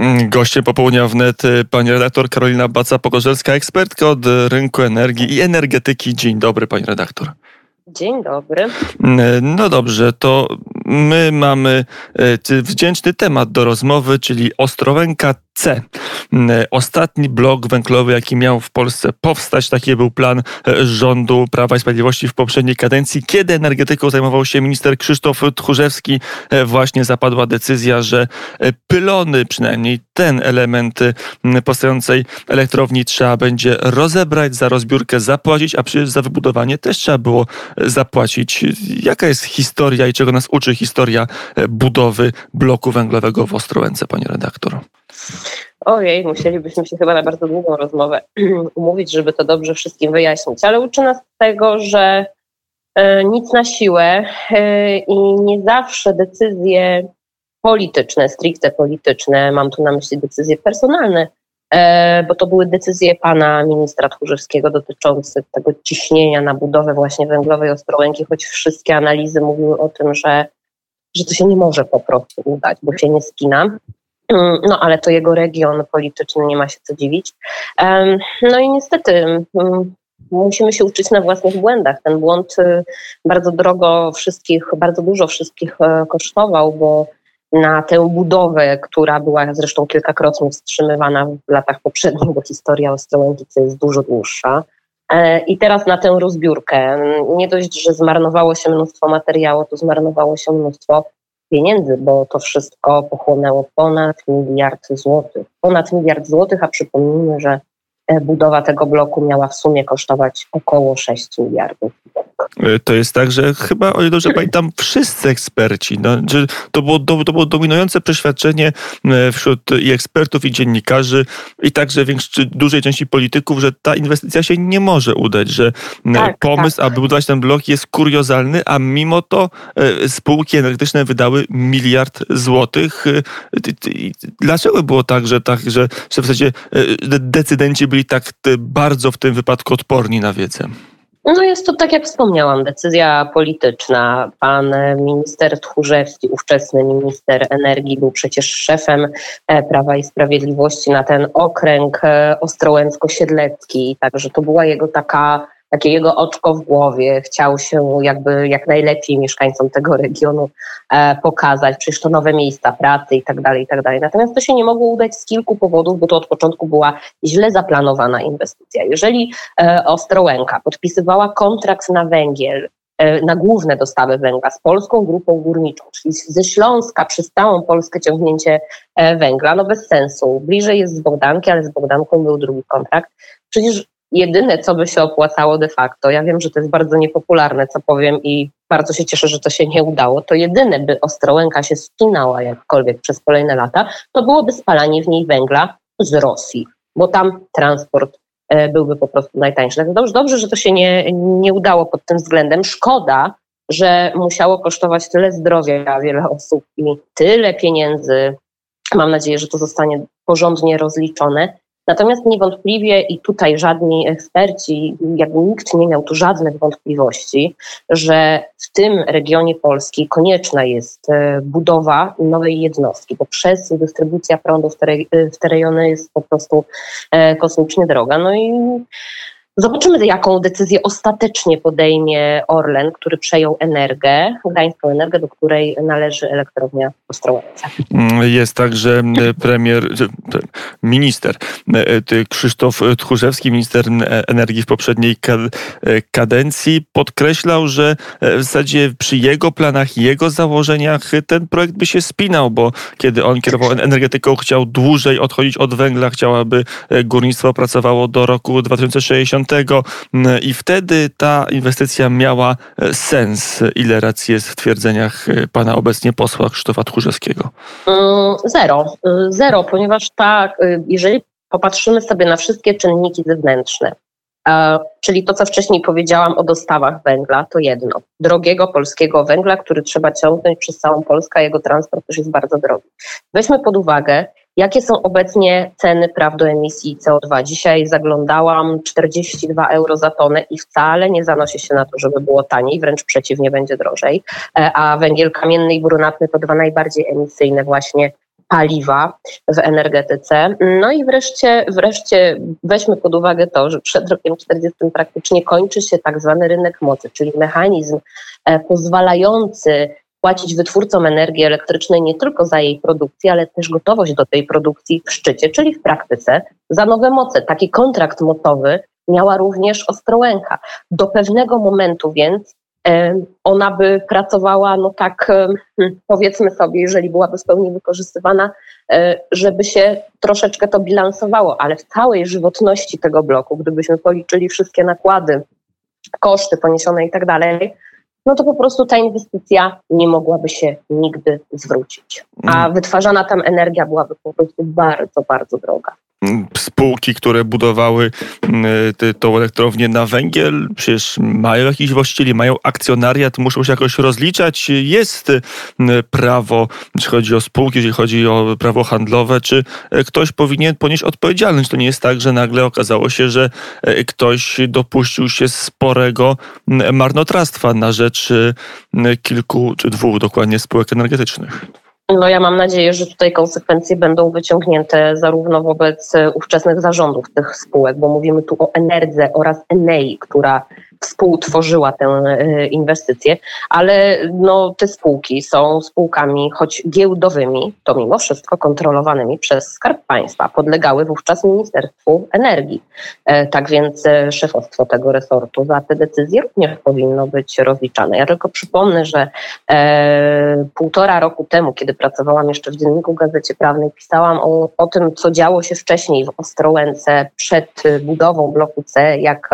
Mm, gościem popołudnia wnet y, pani redaktor Karolina Baca-Pogorzelska, ekspertka od rynku energii i energetyki. Dzień dobry pani redaktor. Dzień dobry. Mm, no dobrze, to my mamy y, wdzięczny temat do rozmowy, czyli Ostrołęka C. Mm, ostatni blok węglowy, jaki miał w Polsce powstać, taki był plan e, rządu Prawa i Sprawiedliwości w poprzedniej kadencji. Kiedy energetyką zajmował się minister Krzysztof Tchórzewski, e, właśnie zapadła decyzja, że e, pylony, przynajmniej ten element powstającej elektrowni trzeba będzie rozebrać, za rozbiórkę zapłacić, a przecież za wybudowanie też trzeba było zapłacić. Jaka jest historia i czego nas uczy historia budowy bloku węglowego w Ostrołęce, panie redaktor? Ojej, musielibyśmy się chyba na bardzo długą rozmowę umówić, żeby to dobrze wszystkim wyjaśnić, ale uczy nas tego, że e, nic na siłę e, i nie zawsze decyzje polityczne, stricte polityczne, mam tu na myśli decyzje personalne, e, bo to były decyzje pana ministra Tchórzewskiego dotyczące tego ciśnienia na budowę właśnie węglowej Ostrołęki, choć wszystkie analizy mówiły o tym, że, że to się nie może po prostu udać, bo się nie spina. Mm, no ale to jego region polityczny, nie ma się co dziwić. No i niestety mm, musimy się uczyć na własnych błędach. Ten błąd y, bardzo drogo wszystkich, bardzo dużo wszystkich e, kosztował, bo na tę budowę, która była zresztą kilkakrotnie wstrzymywana w latach poprzednich, bo historia Ostrołękicy jest dużo dłuższa. E, I teraz na tę rozbiórkę. Nie dość, że zmarnowało się mnóstwo materiału, to zmarnowało się mnóstwo pieniędzy, bo to wszystko pochłonęło ponad miliard złotych. Ponad miliard złotych, a przypomnijmy, że budowa tego bloku miała w sumie kosztować około 6 miliardów. E, to jest tak, że chyba, o ile dobrze pamiętam, wszyscy eksperci, no, to, było, to, to było dominujące przeświadczenie e, wśród i ekspertów, i dziennikarzy, i także większej, dużej części polityków, że ta inwestycja się nie może udać, że e, tak, pomysł, tak. aby budować ten blok jest kuriozalny, a mimo to spółki energetyczne wydały miliard złotych. Dlaczego było tak, że, tak, że, że w zasadzie decydenci byli tak bardzo w tym wypadku odporni na wiedzę? No jest to, tak jak wspomniałam, decyzja polityczna. Pan minister Tchórzewski, ówczesny minister energii, był przecież szefem e, Prawa i Sprawiedliwości na ten okręg e, ostrołęcko-siedlecki, także to była jego taka takie jego oczko w głowie, chciał się jakby jak najlepiej mieszkańcom tego regionu e, pokazać, przecież to nowe miejsca pracy i tak dalej, i tak dalej. Natomiast to się nie mogło udać z kilku powodów, bo to od początku była źle zaplanowana inwestycja. Jeżeli e, Ostrołęka podpisywała kontrakt na węgiel, e, na główne dostawy węgla z polską grupą górniczą, czyli ze Śląska przez całą Polskę ciągnięcie węgla, no bez sensu. Bliżej jest z Bogdanki, ale z Bogdanką był drugi kontrakt. Przecież jedyne, co by się opłacało de facto, ja wiem, że to jest bardzo niepopularne, co powiem i bardzo się cieszę, że to się nie udało, to jedyne, by Ostrołęka się spinała jakkolwiek przez kolejne lata, to byłoby spalanie w niej węgla z Rosji, bo tam transport e, byłby po prostu najtańszy. Dobrze, dobrze, że to się nie, nie udało pod tym względem. Szkoda, że musiało kosztować tyle zdrowia wiele osób i tyle pieniędzy. Mam nadzieję, że to zostanie porządnie rozliczone. Natomiast niewątpliwie i tutaj żadni eksperci, jakby nikt nie miał tu żadnych wątpliwości, że w tym regionie Polski konieczna jest e, budowa nowej jednostki, bo przez dystrybucja prądu w te, w te rejony jest po prostu e, kosmicznie droga. No i Zobaczymy, jaką decyzję ostatecznie podejmie Orlen, który przejął Energię, Gdańską Energię, do której należy elektrownia Ostrołęce. Jest także premier, minister e, Krzysztof Tchórzewski, minister energii w poprzedniej kadencji, podkreślał, że e, w zasadzie przy jego planach, jego założeniach ten projekt by się spinał, bo kiedy on kierował energetyką, chciał dłużej odchodzić od węgla, chciał, aby e, górnictwo pracowało do roku 2060 Mm, i wtedy ta inwestycja miała e, sens. Ile racji jest w twierdzeniach e, pana obecnie posła Krzysztofa Tchórzewskiego? Mm, zero. Zero, ponieważ tak, jeżeli popatrzymy sobie na wszystkie czynniki zewnętrzne, e, czyli to, co wcześniej powiedziałam o dostawach węgla, to jedno. Drogiego polskiego węgla, który trzeba ciągnąć przez całą Polskę, a jego transport też jest bardzo drogi. Weźmy pod uwagę, Jakie są obecnie ceny praw do emisji CO2? Dzisiaj zaglądałam 42 euro za tonę i wcale nie zanosi się na to, żeby było taniej, wręcz przeciwnie, będzie drożej. E, a węgiel kamienny i brunatny to dwa najbardziej emisyjne właśnie paliwa w energetyce. No i wreszcie, wreszcie weźmy pod uwagę to, że przed rokiem 40 praktycznie kończy się tak zwany rynek mocy, czyli mechanizm pozwalający płacić wytwórcom energii elektrycznej nie tylko za jej produkcję, ale też gotowość do tej produkcji w szczycie, czyli w praktyce za nowe moce. Taki kontrakt mocowy miała również Ostrołęka. Do pewnego momentu więc ona by pracowała, no tak hmm, powiedzmy sobie, jeżeli byłaby w pełni wykorzystywana, e, żeby się troszeczkę to bilansowało, ale w całej żywotności tego bloku, gdybyśmy policzyli wszystkie nakłady, koszty poniesione i tak dalej, no to po prostu ta inwestycja nie mogłaby się nigdy zwrócić. A mhm. wytwarzana tam energia byłaby po prostu bardzo, bardzo droga spółki, które budowały tą elektrownię na węgiel, przecież mają jakiś właścicieli, mają akcjonariat, muszą się jakoś rozliczać. Jest prawo, jeśli chodzi o spółki, jeśli chodzi o prawo handlowe, czy ktoś powinien ponieść odpowiedzialność. To nie jest tak, że nagle okazało się, że e, ktoś dopuścił się sporego marnotrawstwa na rzecz kilku, czy dwóch dokładnie spółek energetycznych. No ja mam nadzieję, że tutaj konsekwencje będą wyciągnięte zarówno wobec ówczesnych zarządów tych spółek, bo mówimy tu o Enerdze oraz Enei, która współtworzyła tę e, inwestycję, ale no, te spółki są spółkami, choć giełdowymi, to mimo wszystko kontrolowanymi przez Skarb Państwa. Podlegały wówczas Ministerstwu Energii. E, tak więc e, szefostwo tego resortu za te decyzje również powinno być rozliczane. Ja tylko przypomnę, że e, półtora roku temu, kiedy pracowałam jeszcze w Dzienniku Gazecie Prawnej, pisałam o, o tym, co działo się wcześniej w Ostrołęce przed budową bloku C, jak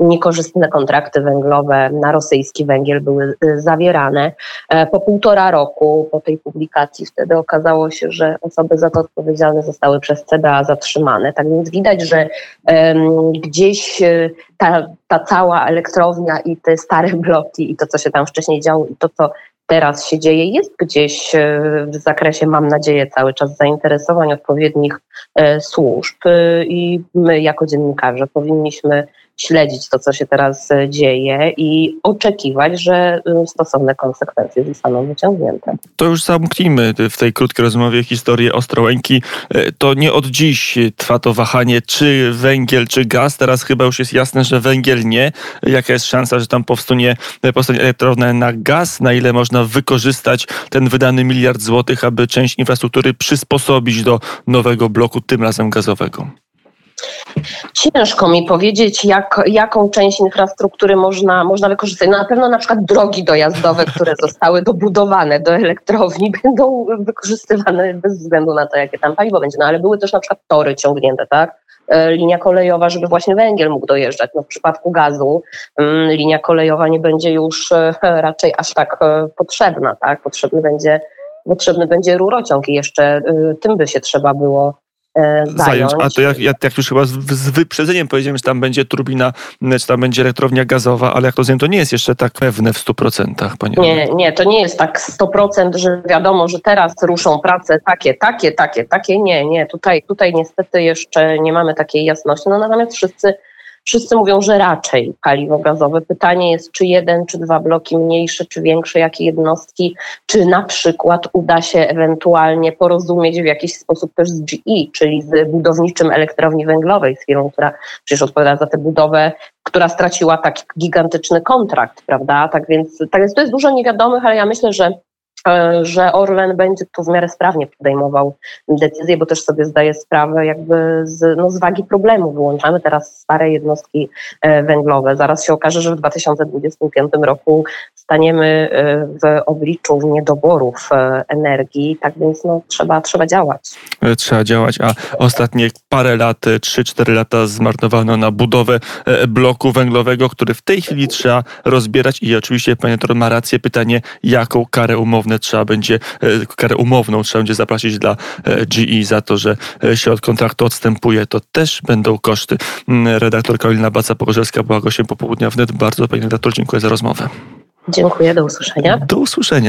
niekorzystne kontrakty węglowe na rosyjski węgiel były y, zawierane. E, po półtora roku po tej publikacji wtedy okazało się, że osoby za to odpowiedzialne zostały przez CBA zatrzymane. Tak więc widać, że um, gdzieś y, ta, ta cała elektrownia i te stare bloki i to, co się tam wcześniej działo i to, co teraz się dzieje, jest gdzieś y, w zakresie, mam nadzieję, cały czas zainteresowań odpowiednich służb i my jako dziennikarze powinniśmy śledzić to, co się teraz e, dzieje i oczekiwać, że e, stosowne konsekwencje zostaną wyciągnięte. To już zamknijmy w tej krótkiej rozmowie historię Ostrołęki. E, to nie od dziś trwa to wahanie, czy węgiel, czy gaz. Teraz chyba już jest jasne, że węgiel nie. Jaka jest szansa, że tam powstanie, powstanie elektrownia na gaz? Na ile można wykorzystać ten wydany miliard złotych, aby część infrastruktury przysposobić do nowego bloku, tym razem gazowego? Ciężko mi powiedzieć, jak, jaką część infrastruktury można, można wykorzystać. No na pewno na przykład drogi dojazdowe, które zostały dobudowane do elektrowni, będą wykorzystywane bez względu na to, jakie tam paliwo będzie. No ale były też na przykład tory ciągnięte, tak? E, linia kolejowa, żeby właśnie węgiel mógł dojeżdżać. No w przypadku gazu mm, linia kolejowa nie będzie już e, raczej aż tak e, potrzebna, tak? Potrzebny będzie, potrzebny będzie rurociąg i jeszcze tym by się trzeba było zająć. A to jak, jak już chyba z, z wyprzedzeniem powiedziałem, że tam będzie turbina, czy tam będzie elektrownia gazowa, ale jak to wiem, to nie jest jeszcze tak pewne w 100%. Panie nie, nie, to nie jest tak 100%, że wiadomo, że teraz ruszą prace takie, takie, takie, takie. Nie, nie, tutaj, tutaj niestety jeszcze nie mamy takiej jasności. No natomiast wszyscy Wszyscy mówią, że raczej paliwo gazowe. Pytanie jest, czy jeden, czy dwa bloki mniejsze, czy większe, jakie jednostki, czy na przykład uda się ewentualnie porozumieć w jakiś sposób też z GE, czyli z budowniczym elektrowni węglowej, z firmą, która przecież odpowiada za tę budowę, która straciła taki gigantyczny kontrakt, prawda? Tak więc, tak więc to jest dużo niewiadomych, ale ja myślę, że że Orlen będzie tu w miarę sprawnie podejmował decyzje, bo też sobie zdaje sprawę jakby z, no, z wagi problemu. Wyłączamy teraz stare jednostki e, węglowe. Zaraz się okaże, że w 2025 roku staniemy e, w obliczu niedoborów energii, tak więc no, trzeba, trzeba działać. Trzeba działać, a ostatnie parę lat, 3-4 lata zmarnowano na budowę bloku węglowego, który w tej chwili trzeba rozbierać i oczywiście panie Tor ma rację, pytanie jaką karę umowną trzeba będzie, e, karę umowną trzeba będzie zapłacić dla e, GE za to, że e, się od kontraktu odstępuje, to też będą koszty. Mm, redaktor Karolina Baca-Pogorzelska była gościem popołudnia wnet. Bardzo Pani redaktor dziękuję za rozmowę. Dziękuję, do usłyszenia. Do usłyszenia.